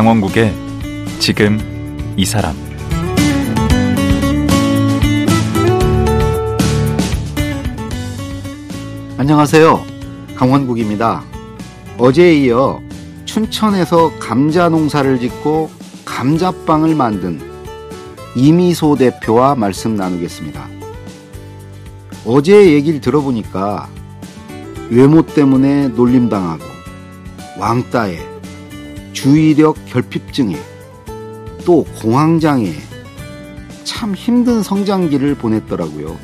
강원국의 지금 이 사람 안녕하세요. 강원국입니다. 어제에 이어 춘천에서 감자 농사를 짓고 감자빵을 만든 이미소 대표와 말씀 나누겠습니다. 어제 얘기를 들어보니까 외모 때문에 놀림당하고 왕따에 주의력 결핍증에 또 공황장애에 참 힘든 성장기를 보냈더라고요.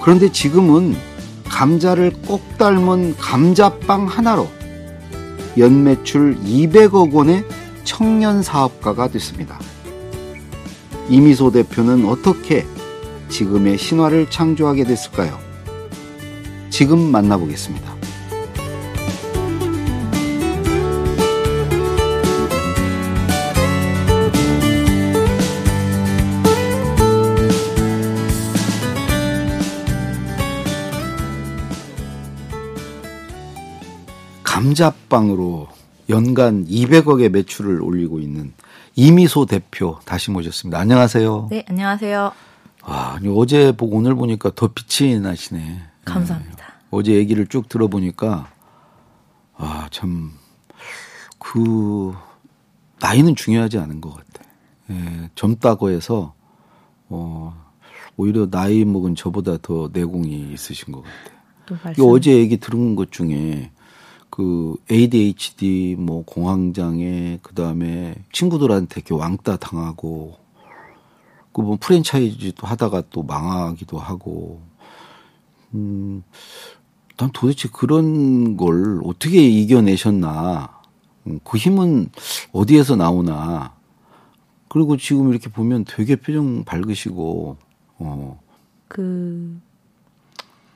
그런데 지금은 감자를 꼭 닮은 감자빵 하나로 연매출 200억 원의 청년 사업가가 됐습니다. 이미소 대표는 어떻게 지금의 신화를 창조하게 됐을까요? 지금 만나보겠습니다. 감자빵으로 연간 200억의 매출을 올리고 있는 이미소 대표 다시 모셨습니다. 안녕하세요. 네, 안녕하세요. 와, 어제 보고 오늘 보니까 더 빛이 나시네. 감사합니다. 네. 어제 얘기를 쭉 들어보니까 아, 참, 그, 나이는 중요하지 않은 것 같아. 예, 젊다고 해서, 어, 오히려 나이 먹은 저보다 더 내공이 있으신 것 같아. 요 어제 얘기 들은 것 중에 그 ADHD 뭐 공황장애 그다음에 친구들한테 이렇게 왕따 당하고 그뭐 프랜차이즈도 하다가 또 망하기도 하고. 음, 난 도대체 그런 걸 어떻게 이겨내셨나? 음, 그 힘은 어디에서 나오나? 그리고 지금 이렇게 보면 되게 표정 밝으시고 어. 그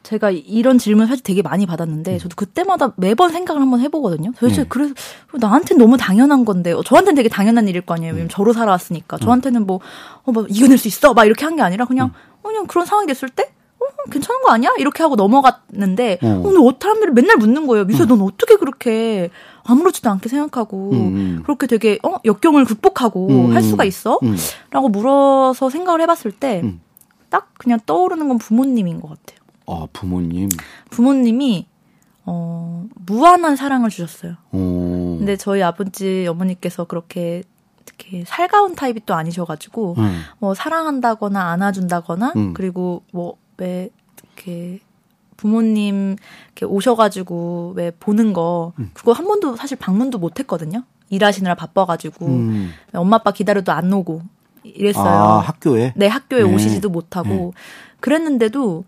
제가 이런 질문 사실 되게 많이 받았는데 음. 저도 그때마다 매번 생각을 한번 해보거든요. 도대체 네. 그래서 나한테는 너무 당연한 건데 어, 저한테는 되게 당연한 일일 거 아니에요. 왜냐면 음. 저로 살아왔으니까 저한테는 뭐, 어, 뭐 이겨낼 수 있어 막 이렇게 한 게 아니라 그냥 음. 어, 그냥 그런 상황이 됐을 때 어, 괜찮은 거 아니야? 이렇게 하고 넘어갔는데 어. 오늘 어, 사람들이 맨날 묻는 거예요. 미소 음. 넌 어떻게 그렇게 아무렇지도 않게 생각하고 음. 그렇게 되게 어 역경을 극복하고 음. 할 수가 있어? 라고 물어서 생각을 해봤을 때 딱 그냥 떠오르는 건 부모님인 것 같아요. 아, 부모님. 부모님이 어, 무한한 사랑을 주셨어요. 오. 근데 저희 아버지 어머니께서 그렇게 이렇게 살가운 타입이 또 아니셔가지고 음. 뭐 사랑한다거나 안아준다거나 음. 그리고 뭐 왜 이렇게 부모님 이렇게 오셔가지고 왜 보는 거 음. 그거 한 번도 사실 방문도 못했거든요. 일하시느라 바빠가지고 음. 엄마 아빠 기다려도 안 오고 이랬어요. 아, 학교에? 네, 학교에 네. 오시지도 못하고 네. 그랬는데도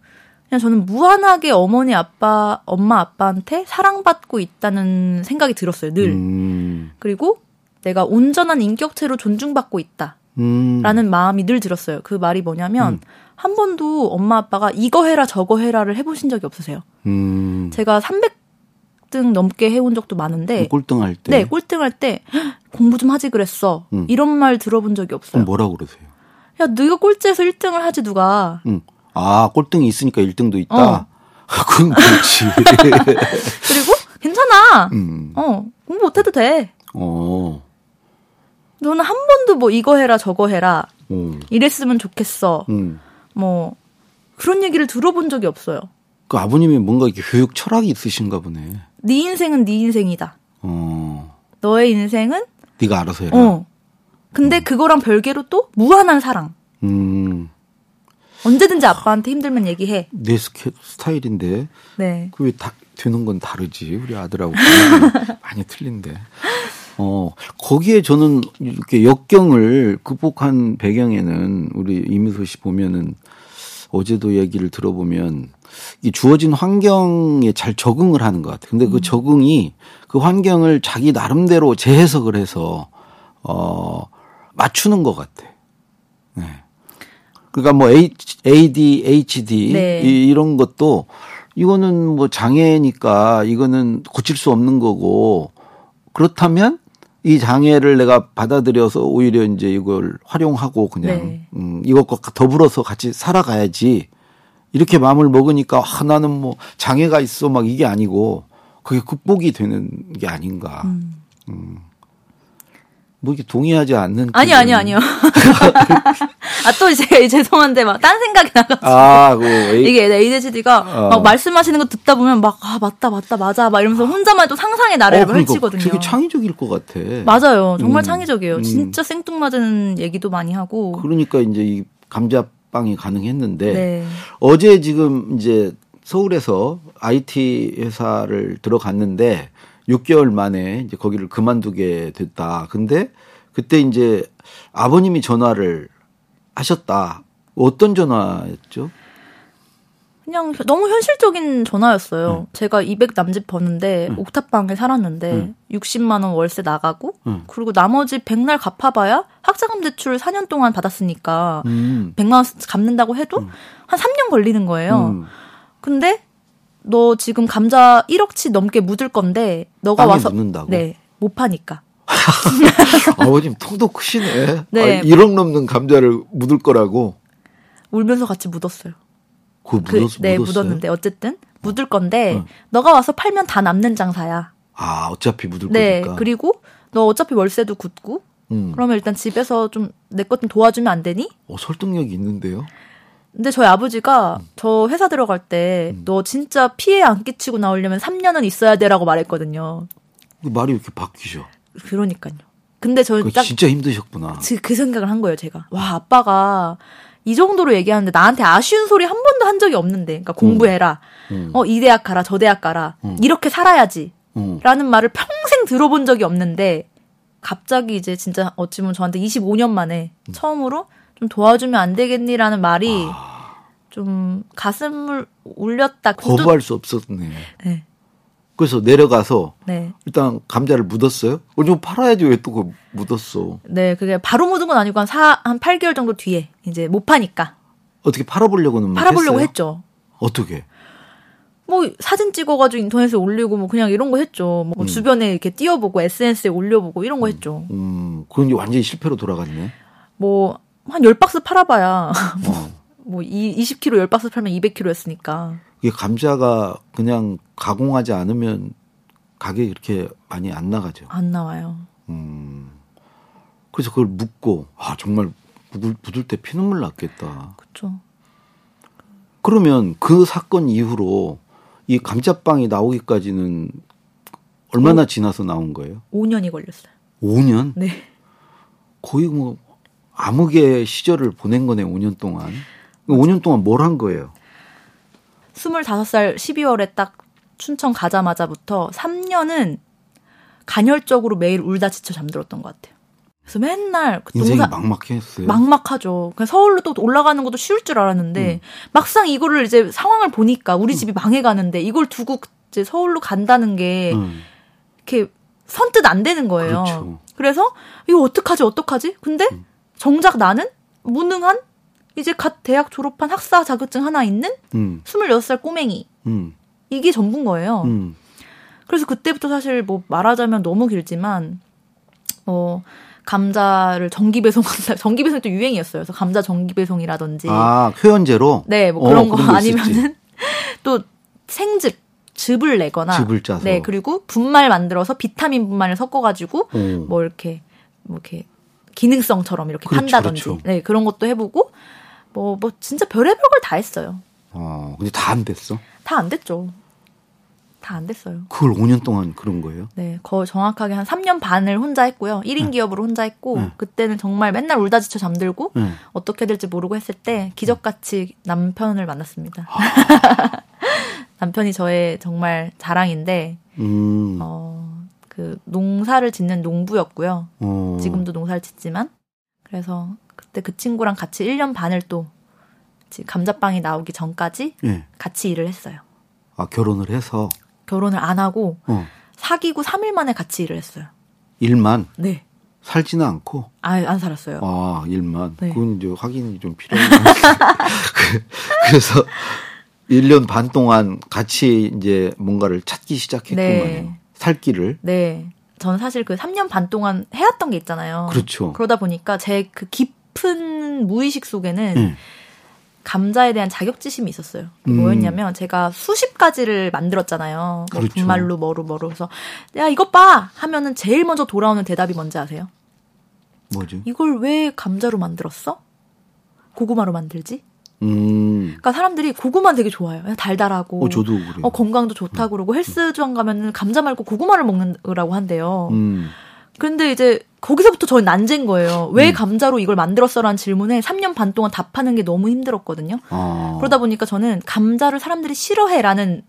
그냥 저는 무한하게 어머니 아빠 엄마 아빠한테 사랑받고 있다는 생각이 들었어요 늘 음. 그리고 내가 온전한 인격체로 존중받고 있다 음. 라는 마음이 늘 들었어요 그 말이 뭐냐면 음. 한 번도 엄마 아빠가 이거 해라 저거 해라를 해보신 적이 없으세요 음. 제가 300등 넘게 해온 적도 많은데 그 꼴등할 때 네 꼴등할 때 공부 좀 하지 그랬어 음. 이런 말 들어본 적이 없어요 뭐라고 그러세요 야 네가 꼴찌에서 1등을 하지 누가 응. 아, 꼴등이 있으니까 1등도 있다? 어. 그건 그렇지. 그리고 괜찮아. 음. 어, 공부 못해도 돼. 어. 너는 한 번도 뭐 이거 해라 저거 해라. 음. 이랬으면 좋겠어. 음. 뭐 그런 얘기를 들어본 적이 없어요. 그 아버님이 뭔가 이렇게 교육 철학이 있으신가 보네. 네 인생은 네 인생이다. 어. 너의 인생은 네가 알아서 해라. 어. 근데 음. 그거랑 별개로 또 무한한 사랑. 음. 언제든지 아빠한테 힘들면 얘기해. 내 스케, 스타일인데. 네. 그왜 다, 되는 건 다르지. 우리 아들하고 많이 틀린데. 어, 거기에 저는 이렇게 역경을 극복한 배경에는 우리 이미소 씨 보면은 어제도 얘기를 들어보면 이 주어진 환경에 잘 적응을 하는 것 같아요. 근데 그 음. 적응이 그 환경을 자기 나름대로 재해석을 해서 어, 맞추는 것 같아. 네. 그러니까 뭐 ADHD 네. 이런 것도 이거는 뭐 장애니까 이거는 고칠 수 없는 거고 그렇다면 이 장애를 내가 받아들여서 오히려 이제 이걸 활용하고 그냥 네. 음, 이것과 더불어서 같이 살아가야지 이렇게 마음을 먹으니까 아, 나는 뭐 장애가 있어 막 이게 아니고 그게 극복이 되는 게 아닌가. 음. 음. 뭐 이게 동의하지 않는 아니 아니 아니요. 아또 이제 죄송한데 막 딴 생각이 나가지고 아, 그 이게 ADHD가 어. 막 말씀하시는 거 듣다 보면 막 아 맞다 맞다 맞아 막 이러면서 혼자만 또 상상의 나래를 어, 그러니까 펼치거든요. 되게 창의적일 것 같아. 맞아요, 정말 음. 창의적이에요. 음. 진짜 생뚱맞은 얘기도 많이 하고. 그러니까 이제 이 감자빵이 가능했는데 네. 어제 지금 이제 서울에서 IT 회사를 들어갔는데 6개월 만에 이제 거기를 그만두게 됐다. 근데 그때 이제 아버님이 전화를 하셨다. 어떤 전화였죠? 그냥 너무 현실적인 전화였어요. 응. 제가 200 남짓 버는데 응. 옥탑방에 살았는데 응. 60만 원 월세 나가고 그리고 나머지 백날 갚아봐야 학자금 대출 4년 동안 받았으니까 음. 100만 원 갚는다고 해도 한 3년 걸리는 거예요. 음. 근데 너 지금 감자 1억치 넘게 묻을 건데 너가 와서 묻는다고? 네. 못 파니까. 아버님 통도 크시네. 네. 아, 1억 넘는 감자를 묻을 거라고. 울면서 같이 묻었어요. 그 묻었, 그, 네, 묻었어요? 묻었는데 어쨌든 묻을 건데 어. 너가 와서 팔면 다 남는 장사야. 아, 어차피 묻을 네, 거니까. 그리고 너 어차피 월세도 굳고 음. 그러면 일단 집에서 좀 내 것 좀 도와주면 안 되니? 어, 설득력이 있는데요. 근데 저희 아버지가 음. 저 회사 들어갈 때너 음. 진짜 피해 안 끼치고 나오려면 3년은 있어야 돼라고 말했거든요. 말이 이렇게 바뀌죠. 그러니까요. 근데 저는 딱 진짜 힘드셨구나. 그, 그 생각을 한 거예요, 제가. 와, 아빠가 이 정도로 얘기하는데 나한테 아쉬운 소리 한 번도 한 적이 없는데. 그러니까 공부해라. 음. 어, 이 대학 가라, 저 대학 가라. 음. 이렇게 살아야지. 음. 라는 말을 평생 들어본 적이 없는데 갑자기 이제 진짜 어찌 보면 저한테 25년 만에 음. 처음으로 좀 도와주면 안 되겠니라는 말이 아... 좀 가슴을 울렸다. 거부할 수 없었네. 네. 그래서 내려가서 네. 일단 감자를 묻었어요. 어, 좀 팔아야지 왜또 묻었어. 네, 그게 바로 묻은 건 아니고 한 4, 한 8개월 정도 뒤에 이제 못 파니까. 어떻게 팔아보려고는 팔아보려고 했어요? 했죠. 어떻게? 뭐 사진 찍어가지고 인터넷에 올리고 뭐 그냥 이런 거 했죠. 뭐 음. 주변에 이렇게 띄워보고 SNS에 올려보고 이런 거 음. 했죠. 음, 그런 게 완전히 실패로 돌아갔네. 뭐 한 10박스 팔아봐야 어. 뭐 20kg 10박스 팔면 200kg였으니까. 이게 감자가 그냥 가공하지 않으면 가격이 그렇게 많이 안 나가죠. 안 나와요. 음. 그래서 그걸 묻고 아 정말 묻을, 묻을 때 피눈물 났겠다. 그렇죠. 그러면 그 사건 이후로 이 감자빵이 나오기까지는 얼마나 오, 지나서 나온 거예요? 5년이 걸렸어요. 5년? 네. 거의 뭐 암흑의 시절을 보낸 거네 5년 동안. 5년 동안 뭘 한 거예요? 25살 12월에 딱 춘천 가자마자부터 3년은 간헐적으로 매일 울다 지쳐 잠들었던 것 같아요. 그래서 맨날 그 인생이 농사, 막막했어요. 막막하죠. 그냥 서울로 또 올라가는 것도 쉬울 줄 알았는데 음. 막상 이거를 이제 상황을 보니까 우리 음. 집이 망해가는데 이걸 두고 이제 서울로 간다는 게 음. 이렇게 선뜻 안 되는 거예요. 그렇죠. 그래서 이거 어떡하지 어떡하지? 근데 음. 정작 나는 무능한 이제 갓 대학 졸업한 학사 자격증 하나 있는 음. 26살 꼬맹이. 음. 이게 전부인 거예요. 음. 그래서 그때부터 사실 뭐 말하자면 너무 길지만 어 감자를 정기 배송한다. 정기 배송이 또 유행이었어요. 그래서 감자 정기 배송이라든지 아, 회원제로? 네, 뭐 그런 어, 거 아니면은 또 생즙 즙을 내거나 즙을 짜서 네, 그리고 분말 만들어서 비타민 분말을 섞어 가지고 뭐 이렇게 뭐 이렇게 기능성처럼 이렇게 그렇죠, 판다든지 그렇죠. 네, 그런 것도 해 보고 뭐, 뭐, 진짜 별의별 걸 다 했어요. 어, 근데 다 안 됐어? 다 안 됐죠. 다 안 됐어요. 그걸 5년 동안 그런 거예요? 네, 거의 정확하게 한 3년 반을 혼자 했고요. 1인 네. 기업으로 혼자 했고, 네. 그때는 정말 맨날 울다 지쳐 잠들고, 네. 어떻게 될지 모르고 했을 때, 기적같이 남편을 만났습니다. 아. 남편이 저의 정말 자랑인데, 음. 어, 그, 농사를 짓는 농부였고요. 어. 지금도 농사를 짓지만, 그래서 그때 그 친구랑 같이 1년 반을 또 감자빵이 나오기 전까지 네. 같이 일을 했어요. 아, 결혼을 해서? 결혼을 안 하고 어. 사귀고 3일 만에 같이 일을 했어요. 일만? 네. 살지는 않고? 아, 안 살았어요. 아, 일만. 네. 그건 이제 확인이 좀 필요해요. 그래서 1년 반 동안 같이 이제 뭔가를 찾기 시작했구만요. 네. 살 길을. 네. 저는 사실 그 3년 반 동안 해왔던 게 있잖아요. 그렇죠. 그러다 보니까 제 그 깊은 무의식 속에는 음. 감자에 대한 자격지심이 있었어요. 음. 뭐였냐면 제가 수십 가지를 만들었잖아요. 뭐 그렇죠. 분말로 뭐로 뭐로 그래서 야 이것 봐 하면은 제일 먼저 돌아오는 대답이 뭔지 아세요? 뭐죠? 이걸 왜 감자로 만들었어? 고구마로 만들지? 음. 그러니까 사람들이 고구마 되게 좋아해요. 달달하고. 어, 저도 그래요. 어, 건강도 좋다 음. 그러고 헬스장 가면은 감자 말고 고구마를 먹는다고 한대요. 음. 근데 이제 거기서부터 저는 난제인 거예요. 왜 음. 감자로 이걸 만들었어라는 질문에 3년 반 동안 답하는 게 너무 힘들었거든요. 아. 그러다 보니까 저는 감자를 사람들이 싫어해라는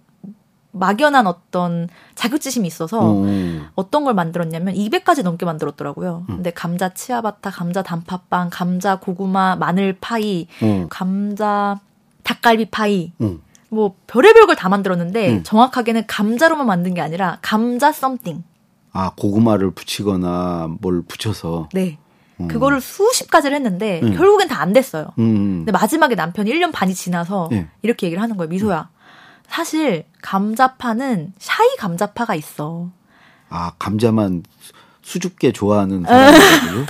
막연한 어떤 자격지심이 있어서 음. 어떤 걸 만들었냐면 200가지 넘게 만들었더라고요. 음. 근데 감자 치아바타, 감자 단팥빵, 감자 고구마 마늘 파이, 음. 감자 닭갈비 파이, 음. 뭐 별의별 걸 다 만들었는데 음. 정확하게는 감자로만 만든 게 아니라 감자 썸띵. 아 고구마를 붙이거나 뭘 붙여서. 네. 음. 그거를 수십 가지를 했는데 결국엔 다 안 됐어요. 근데 마지막에 남편이 1년 반이 지나서 네. 이렇게 얘기를 하는 거예요. 미소야. 사실 감자파는 샤이 감자파가 있어. 아 감자만 수줍게 좋아하는 사람이고요.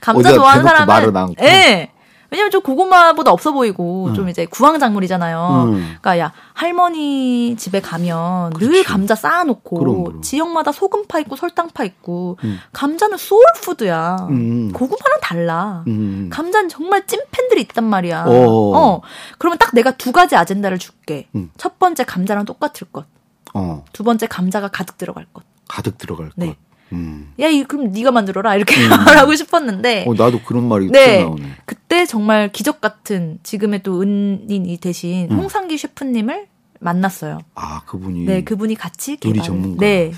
감자 좋아하는 사람은 말은 않고. 예. 왜냐면 좀 고구마보다 없어 보이고 음. 좀 이제 구황작물이잖아요. 음. 그러니까 야 할머니 집에 가면 그렇지. 늘 감자 쌓아놓고 그럼, 그럼. 지역마다 소금파 있고 설탕파 있고 음. 감자는 소울푸드야. 음. 고구마랑 달라. 음. 감자는 정말 찐팬들이 있단 말이야. 어. 어. 그러면 딱 내가 두 가지 아젠다를 줄게. 음. 첫 번째 감자랑 똑같을 것. 어. 두 번째 감자가 가득 들어갈 것. 가득 들어갈 네. 것. 음. 야, 이 그럼 네가 만들어라 이렇게 음. 말하고 싶었는데. 어, 나도 그런 말이 네. 나오네. 그때 정말 기적 같은 지금의 또 은인이 되신 음. 홍상기 셰프님을 만났어요. 아, 그분이. 네, 그분이 같이 요리 개발. 전문가세요. 네.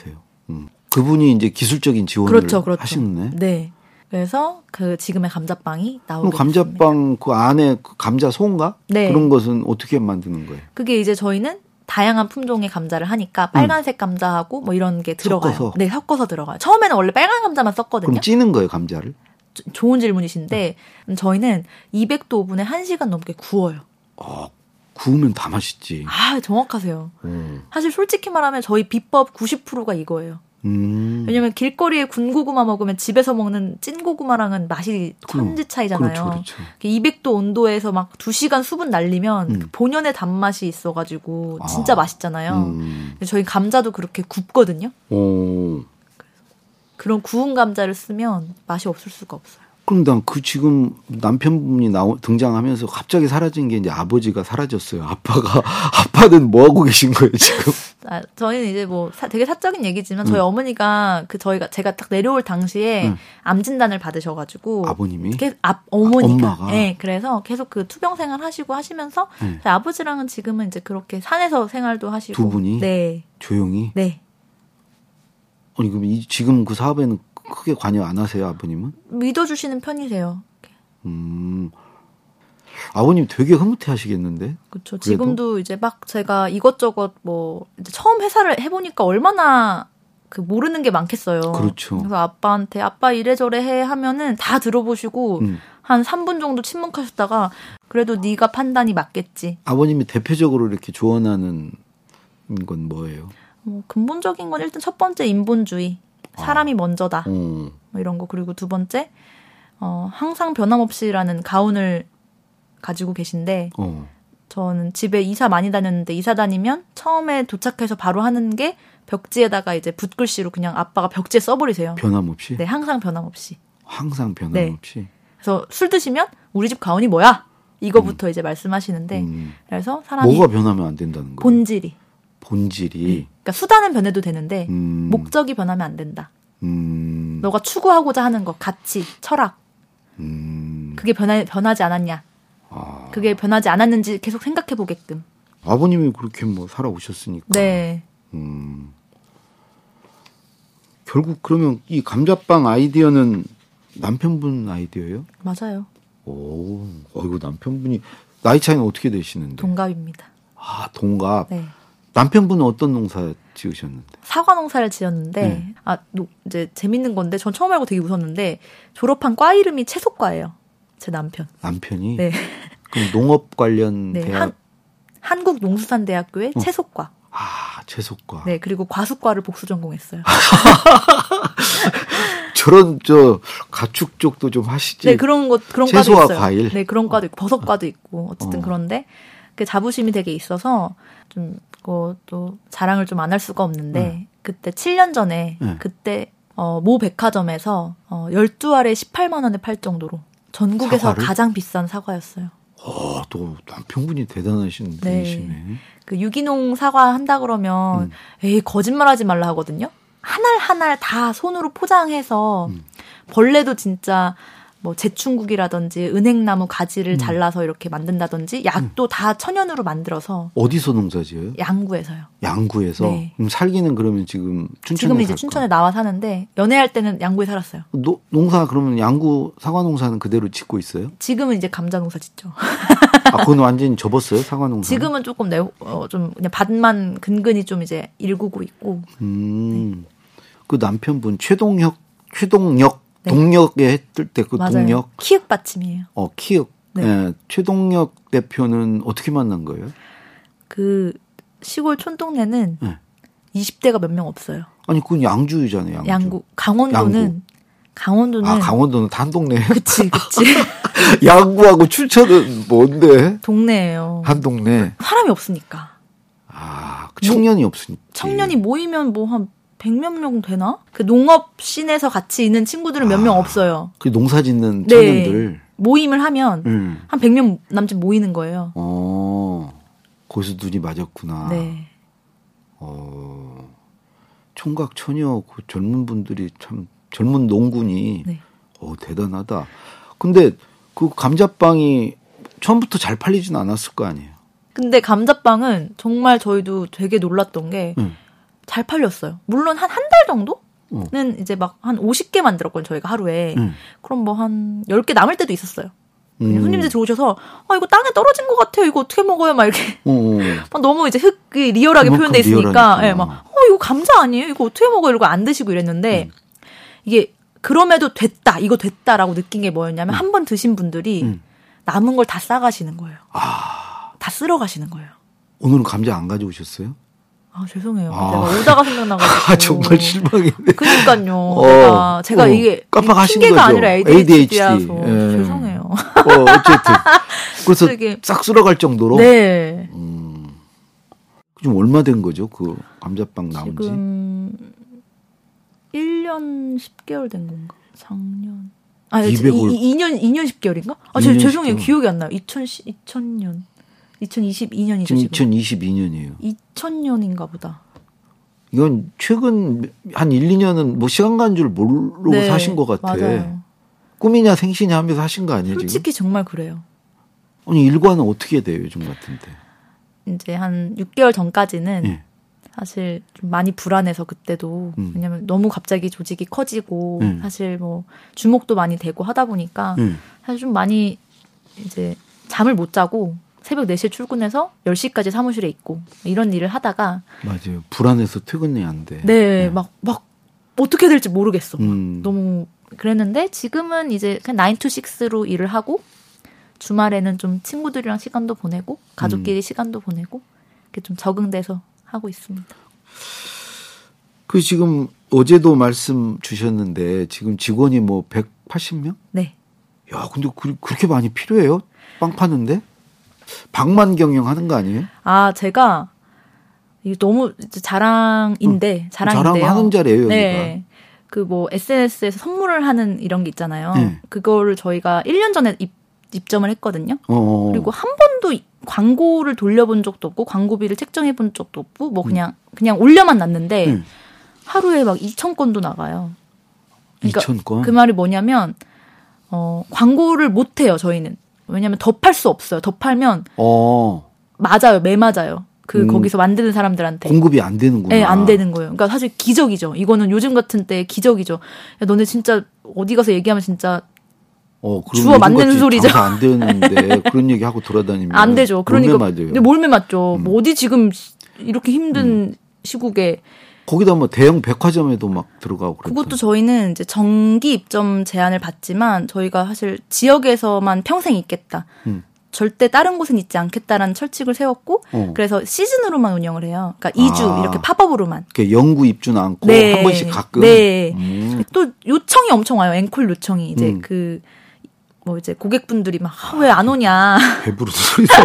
음. 그분이 이제 기술적인 지원을 그렇죠, 그렇죠. 하시네. 네. 그래서 그 지금의 감자빵이 나오고 감자빵 있습니다. 그 안에 그 감자 소인가? 네. 그런 것은 어떻게 만드는 거예요? 그게 이제 저희는 다양한 품종의 감자를 하니까 빨간색 감자하고 뭐 이런 게 들어가요. 섞어서. 네, 섞어서 들어가요. 처음에는 원래 빨간 감자만 썼거든요. 그럼 찌는 거예요, 감자를? 조, 좋은 질문이신데 음, 저희는 200도 오븐에 1시간 넘게 구워요. 아, 구우면 다 맛있지. 아, 정확하세요. 음. 사실 솔직히 말하면 저희 비법 90%가 이거예요. 음. 왜냐면 길거리에 군고구마 먹으면 집에서 먹는 찐고구마랑은 맛이 천지 차이잖아요. 그렇죠, 그렇죠. 200도 온도에서 막 2시간 수분 날리면 음. 그 본연의 단맛이 있어가지고 진짜 아. 맛있잖아요. 음. 저희 감자도 그렇게 굽거든요. 오. 그런 구운 감자를 쓰면 맛이 없을 수가 없어요. 그럼 난 그 지금 남편분이 나오, 등장하면서 갑자기 사라진 게 이제 아버지가 사라졌어요. 아빠가 아빠는 뭐 하고 계신 거예요 지금? 아, 저희는 이제 뭐 사, 되게 사적인 얘기지만 저희 음. 어머니가 그 저희가 제가 딱 내려올 당시에 음. 암 진단을 받으셔가지고 아버님이 계속 아, 어머니가 아, 네 그래서 계속 그 투병 생활 하시고 하시면서 네. 아버지랑은 지금은 이제 그렇게 산에서 생활도 하시고 두 분이 네 조용히 네 아니 그럼 이, 지금 그 사업에는 크게 관여 안 하세요, 아버님은? 믿어주시는 편이세요. 음. 아버님 되게 흐뭇해 하시겠는데? 그렇죠. 지금도 이제 막 제가 이것저것 뭐 처음 회사를 해보니까 얼마나 그 모르는 게 많겠어요. 그렇죠. 그래서 아빠한테 아빠 이래저래 해 하면은 다 들어보시고 음. 한 3분 정도 침묵하셨다가 그래도 네가 판단이 맞겠지. 아버님이 대표적으로 이렇게 조언하는 건 뭐예요? 뭐 근본적인 건 일단 첫 번째 인본주의. 사람이 아. 먼저다. 음. 뭐 이런 거 그리고 두 번째 어 항상 변함없이라는 가운을 가지고 계신데 어. 저는 집에 이사 많이 다녔는데 이사 다니면 처음에 도착해서 바로 하는 게 벽지에다가 이제 붓글씨로 그냥 아빠가 벽지에 써버리세요. 변함없이? 네, 항상 변함없이. 항상 변함없이. 네. 그래서 술 드시면 우리 집 가온이 뭐야? 이거부터 음. 이제 말씀하시는데 음. 그래서 사람이 뭐가 변하면 안 된다는 거예요? 본질이. 본질이. 네. 그러니까 수단은 변해도 되는데 음. 목적이 변하면 안 된다. 음. 너가 추구하고자 하는 것, 가치, 철학. 음. 그게 변하, 변하지 않았냐. 아. 그게 변하지 않았는지 계속 생각해 보게끔. 아버님이 그렇게 뭐 살아오셨으니까. 네. 음. 결국 그러면 이 감자빵 아이디어는 남편분 아이디어예요? 맞아요. 오, 어이구 남편분이 나이 차이는 어떻게 되시는데? 동갑입니다. 아, 동갑. 네. 남편분은 어떤 농사 지으셨는데? 사과 농사를 지었는데 네. 아 이제 재밌는 건데 전 처음 알고 되게 웃었는데 졸업한 과 이름이 채소과예요. 제 남편. 남편이? 네. 그럼 농업 관련 네, 대학? 한, 한국농수산대학교의 어. 채소과. 아 채소과. 네 그리고 과수과를 복수 전공했어요. 저런 저 가축 쪽도 좀 하시지. 네 그런 것 그런 채소와 과도 있어요. 과일. 네 그런 과도 있고 버섯과도 있고 어쨌든 어. 그런데 그 자부심이 되게 있어서 좀 그것도 자랑을 좀 안 할 수가 없는데 네. 그때 7년 전에 네. 그때 어, 모 백화점에서 어, 12알에 18만 원에 팔 정도로 전국에서 사과를? 가장 비싼 사과였어요. 어, 또 남편분이 대단하신 네. 분이시네. 그 유기농 사과 한다 그러면 음. 에이 거짓말하지 말라 하거든요. 한 알 한 알 다 손으로 포장해서 음. 벌레도 진짜 뭐 제충국이라든지 은행나무 가지를 음. 잘라서 이렇게 만든다든지 약도 음. 다 천연으로 만들어서 어디서 농사지어요? 양구에서요. 양구에서. 네. 그럼 살기는 그러면 지금 춘천에 지금 이제 살까? 춘천에 나와 사는데 연애할 때는 양구에 살았어요. 노, 농사 그러면 양구 사과 농사는 그대로 짓고 있어요? 지금은 이제 감자 농사 짓죠. 아, 그건 완전히 접었어요 사과 농사. 지금은 조금 내, 어, 좀 그냥 밭만 근근히 좀 이제 일구고 있고. 음, 네. 그 남편분 최동녘 최동녘 네. 동녘에 했을 때 그 동녘. 키읔 받침이에요. 어, 키읔. 네. 네. 최동녘 대표는 어떻게 만난 거예요? 그 시골 촌동네는 네. 20대가 몇 명 없어요. 아니, 그건 양주잖아요, 양주. 양구. 강원도는 양구. 강원도는 아, 강원도는 한 동네. 그치, 그치. 양구하고 춘천은 뭔데? 동네예요. 한 동네. 사람이 없으니까. 아, 그 청년이 뭐, 없으니까. 청년이 모이면 뭐 한 100몇 명 되나? 그 농업 scene에서 같이 있는 친구들은 몇명 아, 없어요. 그 농사 짓는 네. 청년들. 모임을 하면 음. 한 100명 남짓 모이는 거예요. 어. 거기서 눈이 맞았구나. 네. 어. 총각 처녀 그 젊은 분들이 참 젊은 농군이 네. 어 대단하다. 근데 그 감자빵이 처음부터 잘 팔리진 않았을 거 아니에요. 근데 감자빵은 정말 저희도 되게 놀랐던 게 음. 잘 팔렸어요. 물론 한 한 달 정도? 는 어. 이제 막 한 50개 만들었거든요, 저희가 하루에. 음. 그럼 뭐 한 10개 남을 때도 있었어요. 음. 손님들 들어오셔서, 아, 이거 땅에 떨어진 것 같아요. 이거 어떻게 먹어요? 막 이렇게. 어. 어. 막 너무 이제 흙이 리얼하게 표현돼 있으니까, 예, 네, 막, 어, 이거 감자 아니에요? 이거 어떻게 먹어요? 이러고 안 드시고 이랬는데, 음. 이게, 그럼에도 됐다, 이거 됐다라고 느낀 게 뭐였냐면, 음. 한번 드신 분들이 음. 남은 걸 다 싸가시는 거예요. 아. 다 쓸어 가시는 거예요. 오늘은 감자 안 가져오셨어요? 아 죄송해요. 아. 내가 오다가 생각나가지고. 아 정말 실망이네. 그니까요. 어. 내가 제가 어. 이게 깜빡하신 핑계가 거죠. 아니라 ADHD라서 예. 죄송해요. 어, 어쨌든 그래서 되게... 싹 쓸어갈 정도로. 네. 음. 좀 얼마 된 거죠? 그 감자빵 나온 지? 지금 1년 10개월 된 건가? 작년. 아, 200월... 2, 2년 2년 10개월인가? 아, 2년 죄송해요. 10개월. 기억이 안 나요. 2000 2000년. 2022년이죠. 지금 2022년이에요. 2000년인가 보다. 이건 최근 한 1, 2년은 뭐 시간 간줄 모르고 네, 사신 것 같아. 맞아요. 꿈이냐 생시냐 하면서 하신 거 아니에요, 솔직히 지금? 정말 그래요. 아니, 일과는 어떻게 돼요, 요즘 같은데? 이제 한 6개월 전까지는 네. 사실 좀 많이 불안해서 그때도 음. 왜냐면 너무 갑자기 조직이 커지고 음. 사실 뭐 주목도 많이 되고 하다 보니까 음. 사실 좀 많이 이제 잠을 못 자고 새벽 4시에 출근해서 10시까지 사무실에 있고 이런 일을 하다가 맞아요. 불안해서 퇴근이 안 돼. 네, 막막 네. 막 어떻게 될지 모르겠어. 음. 너무 그랬는데 지금은 이제 그냥 9 to 6로 일을 하고 주말에는 좀 친구들이랑 시간도 보내고 가족끼리 음. 시간도 보내고 이렇게 좀 적응돼서 하고 있습니다. 그 지금 어제도 말씀 주셨는데 지금 직원이 뭐 180명? 네. 야, 근데 그, 그렇게 많이 필요해요? 빵 파는데? 방만 경영하는 거 아니에요? 아 제가 이게 너무 자랑인데 응. 자랑인데요. 자랑하는 자리예요. 여기가. 네. 그 뭐 SNS에서 선물을 하는 이런 게 있잖아요. 네. 그거를 저희가 1년 전에 입, 입점을 했거든요. 어어. 그리고 한 번도 광고를 돌려본 적도 없고 광고비를 책정해 본 적도 없고 뭐 그냥 음. 그냥 올려만 놨는데 음. 하루에 막 2천 건도 나가요. 그러니까 2천 건? 그 말이 뭐냐면 어 광고를 못 해요, 저희는. 왜냐면 더 팔 수 없어요. 더 팔면 어. 맞아요. 매 맞아요. 그 음. 거기서 만드는 사람들한테 공급이 안 되는구나. 네, 안 되는 거예요. 그러니까 사실 기적이죠. 이거는 요즘 같은 때 기적이죠. 야, 너네 진짜 어디 가서 얘기하면 진짜 어, 주워 맞는 소리죠. 안 되는데 그런 얘기 하고 돌아다니면 안 되죠. 그러니까 몰매 맞아요. 몰매 맞죠. 음. 뭐 어디 지금 이렇게 힘든 음. 시국에 거기다 뭐 대형 백화점에도 막 들어가고 그랬죠. 그것도 저희는 이제 정기 입점 제한을 받지만 저희가 사실 지역에서만 평생 있겠다. 음. 절대 다른 곳은 있지 않겠다라는 철칙을 세웠고 어. 그래서 시즌으로만 운영을 해요. 그러니까 2주 아. 이렇게 팝업으로만. 영구 입주는 않고 네. 한 번씩 가끔. 네. 음. 또 요청이 엄청 와요. 앵콜 요청이 이제 음. 그 뭐 이제 고객분들이 막 왜안 아, 오냐. 배부른 소리다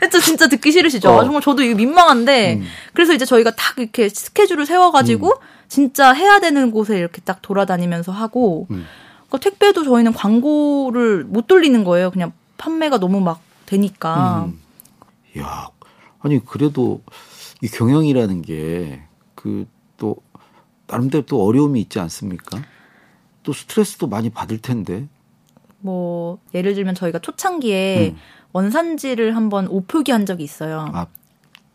그쵸 진짜 듣기 싫으시죠. 어. 정말 저도 이거 민망한데 음. 그래서 이제 저희가 딱 이렇게 스케줄을 세워가지고 음. 진짜 해야 되는 곳에 이렇게 딱 돌아다니면서 하고 음. 그러니까 택배도 저희는 광고를 못 돌리는 거예요. 그냥 판매가 너무 막 되니까. 음. 야, 아니 그래도 이 경영이라는 게 그 또 나름대로 또 어려움이 있지 않습니까? 또 스트레스도 많이 받을 텐데. 뭐 예를 들면 저희가 초창기에 음. 원산지를 한번 오표기한 적이 있어요. 아,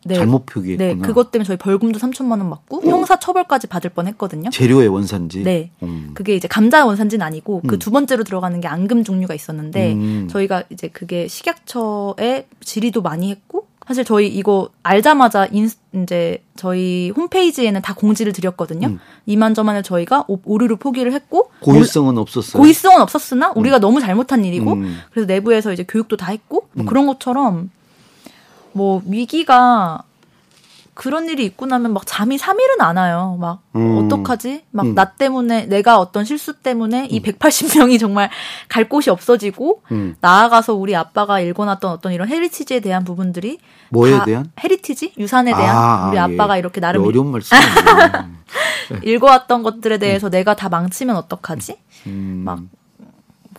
네. 잘못 표기했구나. 네, 그것 때문에 저희 벌금도 3천만 원 맞고 오. 형사 처벌까지 받을 뻔했거든요. 재료의 원산지. 네, 음. 그게 이제 감자 원산지는 아니고 그 두 번째로 들어가는 게 앙금 종류가 있었는데 음. 저희가 이제 그게 식약처에 질의도 많이 했고 사실 저희 이거 알자마자 인, 이제 저희 홈페이지에는 다 공지를 드렸거든요. 음. 이만저만을 저희가 오, 류를 포기를 했고 고의성은 없었어요. 고의성은 없었으나 우리가 음. 너무 잘못한 일이고 음. 그래서 내부에서 이제 교육도 다 했고 뭐 음. 그런 것처럼 뭐 위기가 그런 일이 있고 나면 막 잠이 3일은 안 와요. 막 음. 어떡하지? 막나 음. 때문에 내가 어떤 실수 때문에 이 180명이 음. 정말 갈 곳이 없어지고 음. 나아가서 우리 아빠가 일궈놨던 어떤 이런 heritage에 대한 부분들이 뭐에 대한 heritage 유산에 대한 아, 우리 아, 아빠가 예. 이렇게 나름 어려운 말씀 일궈왔던 것들에 대해서 음. 내가 다 망치면 어떡하지? 음. 막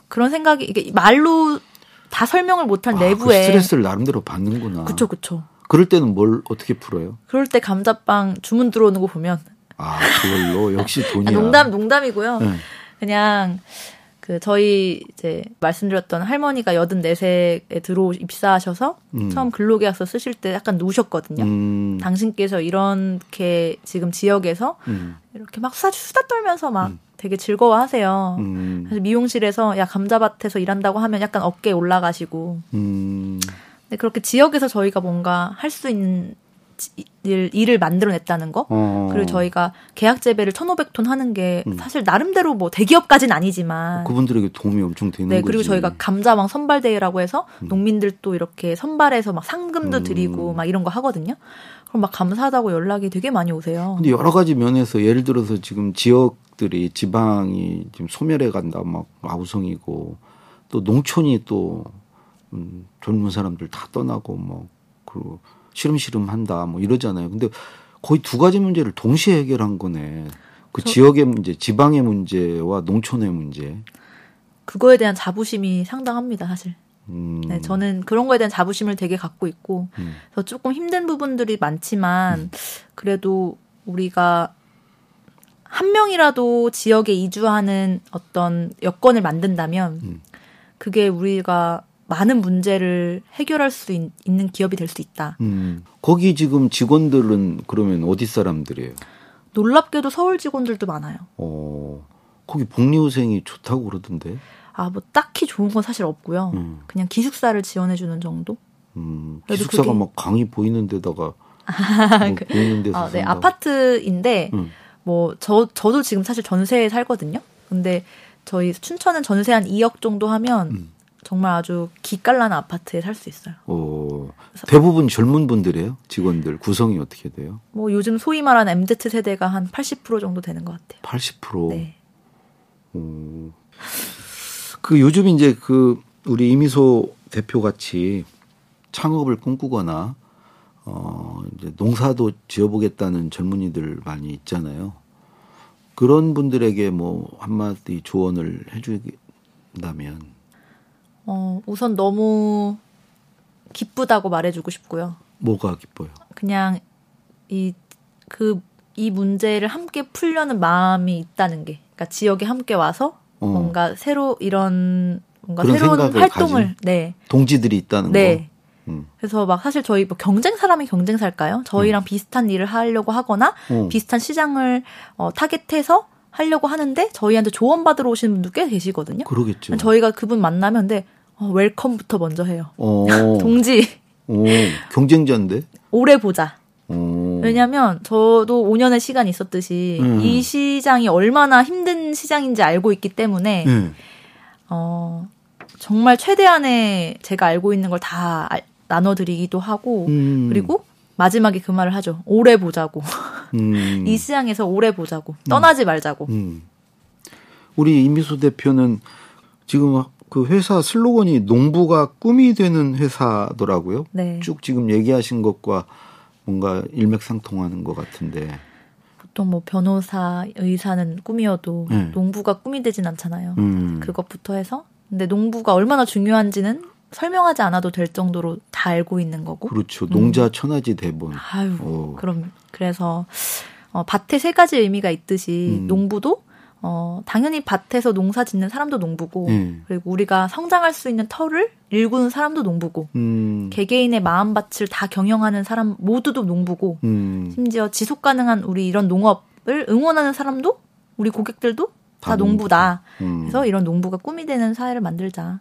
그런 생각이 이게 말로 다 설명을 못한 아, 그 내부에 그 스트레스를 나름대로 받는구나. 그쵸 그쵸. 그럴 때는 뭘 어떻게 풀어요? 그럴 때 감자빵 주문 들어오는 거 보면 아 그걸로 역시 돈이야. 아, 농담 농담이고요. 네. 그냥 그 저희 이제 말씀드렸던 할머니가 여든 네세에 들어 입사하셔서 음. 처음 근로계약서 쓰실 때 약간 누우셨거든요. 음. 당신께서 이렇게 지금 지역에서 음. 이렇게 막 수다, 수다 떨면서 막 음. 되게 즐거워하세요. 음. 그래서 미용실에서 야 감자밭에서 일한다고 하면 약간 어깨 올라가시고. 음. 근데 그렇게 지역에서 저희가 뭔가 할 수 있는 일, 일을 만들어냈다는 거. 어. 그리고 저희가 계약 재배를 1,500톤 하는 게 음. 사실 나름대로 뭐 대기업까지는 아니지만 그분들에게 도움이 엄청 되는 네, 거지. 그리고 저희가 감자왕 선발 대회라고 해서 음. 농민들도 이렇게 선발해서 막 상금도 음. 드리고 막 이런 거 하거든요. 그럼 막 감사하다고 연락이 되게 많이 오세요. 근데 여러 가지 면에서 예를 들어서 지금 지역들이 지방이 지금 소멸해 간다 막 아우성이고 또 농촌이 또 음, 젊은 사람들 다 떠나고 뭐 그리고 시름시름 한다 뭐 이러잖아요. 근데 거의 두 가지 문제를 동시에 해결한 거네. 그 지역의 문제, 지방의 문제와 농촌의 문제. 그거에 대한 자부심이 상당합니다, 사실. 음. 네, 저는 그런 거에 대한 자부심을 되게 갖고 있고, 음. 그래서 조금 힘든 부분들이 많지만, 음. 그래도 우리가 한 명이라도 지역에 이주하는 어떤 여건을 만든다면, 음. 그게 우리가 많은 문제를 해결할 수 있, 는 기업이 될 수 있다. 음. 거기 지금 직원들은 그러면 어디 사람들이에요? 놀랍게도 서울 직원들도 많아요. 어, 거기 복리후생이 좋다고 그러던데. 아, 뭐 딱히 좋은 건 사실 없고요. 음. 그냥 기숙사를 지원해 주는 정도? 음, 기숙사가 그게... 막 강이 보이는 데다가 뭐 그, 보이는 데서 아, 네, 아파트인데 음. 뭐저 저도 지금 사실 전세에 살거든요. 근데 저희 춘천은 전세 한 2억 정도 하면 음. 정말 아주 기깔난 아파트에 살 수 있어요. 오, 대부분 젊은 분들이에요? 직원들 구성이 어떻게 돼요? 뭐 요즘 소위 말하는 MZ 세대가 한 80% 정도 되는 것 같아요. 80%. 네. 오. 그 요즘 이제 그 우리 이미소 대표 같이 창업을 꿈꾸거나 어 이제 농사도 지어보겠다는 젊은이들 많이 있잖아요. 그런 분들에게 뭐 한마디 조언을 해주긴다면 어, 우선 너무 기쁘다고 말해주고 싶고요. 뭐가 기뻐요? 그냥 이, 그, 이 문제를 함께 풀려는 마음이 있다는 게. 그러니까 지역에 함께 와서 어. 뭔가 새로 이런 뭔가 새로운 활동을 네 동지들이 있다는 네. 거. 음. 그래서 막 사실 저희 뭐 경쟁 사람이 경쟁사일까요? 저희랑 음. 비슷한 일을 하려고 하거나 어. 비슷한 시장을 어, 타겟해서 하려고 하는데 저희한테 조언 받으러 오시는 분도 꽤 계시거든요. 그러겠죠. 저희가 그분 만나면 근데 어, 웰컴부터 먼저 해요. 오. 어. 동지. 오, 경쟁자인데? 오래 보자. 오. 왜냐면 저도 5년의 시간이 있었듯이 음. 이 시장이 얼마나 힘든 시장인지 알고 있기 때문에 음. 어, 정말 최대한의 제가 알고 있는 걸 다 나눠드리기도 하고 음. 그리고 마지막에 그 말을 하죠. 오래 보자고. 음. 이 시장에서 오래 보자고. 음. 떠나지 말자고. 음. 우리 이미수 대표는 지금 그 회사 슬로건이 농부가 꿈이 되는 회사더라고요. 네. 쭉 지금 얘기하신 것과 뭔가 일맥상통하는 것 같은데. 보통 뭐 변호사, 의사는 꿈이어도 네. 농부가 꿈이 되진 않잖아요. 음. 그것부터 해서 근데 농부가 얼마나 중요한지는 설명하지 않아도 될 정도로 다 알고 있는 거고. 그렇죠. 농자 음. 천하지 대본. 아유, 오. 그럼 그래서 어, 밭에 세 가지 의미가 있듯이 음. 농부도 어, 당연히 밭에서 농사 짓는 사람도 농부고, 음. 그리고 우리가 성장할 수 있는 터를 일구는 사람도 농부고, 음. 개개인의 마음밭을 다 경영하는 사람 모두도 농부고, 음. 심지어 지속 가능한 우리 이런 농업을 응원하는 사람도, 우리 고객들도 다, 다 농부다. 농부. 음. 그래서 이런 농부가 꿈이 되는 사회를 만들자.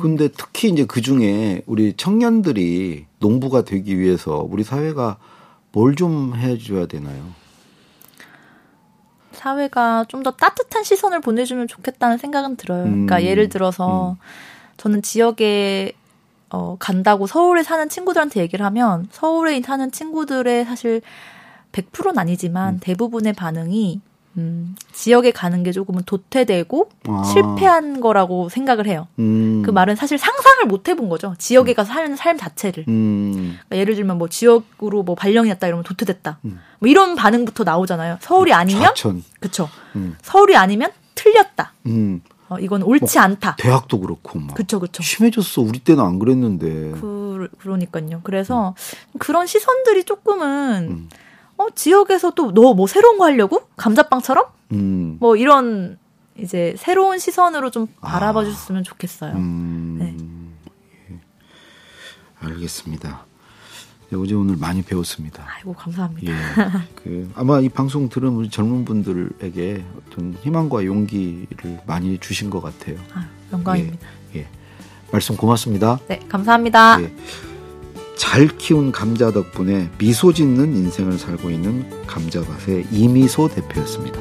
근데 특히 이제 그 중에 우리 청년들이 농부가 되기 위해서 우리 사회가 뭘 좀 해줘야 되나요? 사회가 좀 더 따뜻한 시선을 보내주면 좋겠다는 생각은 들어요. 그러니까 음. 예를 들어서 음. 저는 지역에 어, 간다고 서울에 사는 친구들한테 얘기를 하면 서울에 사는 친구들의 사실 100%는 아니지만 음. 대부분의 반응이 음, 지역에 가는 게 조금은 도태되고 아. 실패한 거라고 생각을 해요. 음. 그 말은 사실 상상을 못 해본 거죠. 지역에 가서 사는 삶 자체를. 음. 그러니까 예를 들면 뭐 지역으로 뭐 발령이 났다 이러면 도태됐다. 음. 뭐 이런 반응부터 나오잖아요. 서울이 아니면 그쵸. 음. 서울이 아니면 틀렸다. 음. 어, 이건 옳지 뭐, 않다. 대학도 그렇고 막. 그쵸 그쵸. 심해졌어. 우리 때는 안 그랬는데. 그 그러니까요. 그래서 그런 시선들이 조금은. 어, 지역에서 또 너 뭐 새로운 거 하려고? 감자빵처럼? 음. 뭐 이런 이제 새로운 시선으로 좀 바라봐 줬으면 좋겠어요. 음. 네. 예. 알겠습니다. 네, 어제 오늘 많이 배웠습니다. 아이고 감사합니다. 예. 그 아마 이 방송 들은 우리 젊은 분들에게 어떤 희망과 용기를 많이 주신 것 같아요. 아, 영광입니다. 예. 예. 말씀 고맙습니다. 네, 감사합니다. 예. 잘 키운 감자 덕분에 미소 짓는 인생을 살고 있는 감자밭의 이미소 대표였습니다.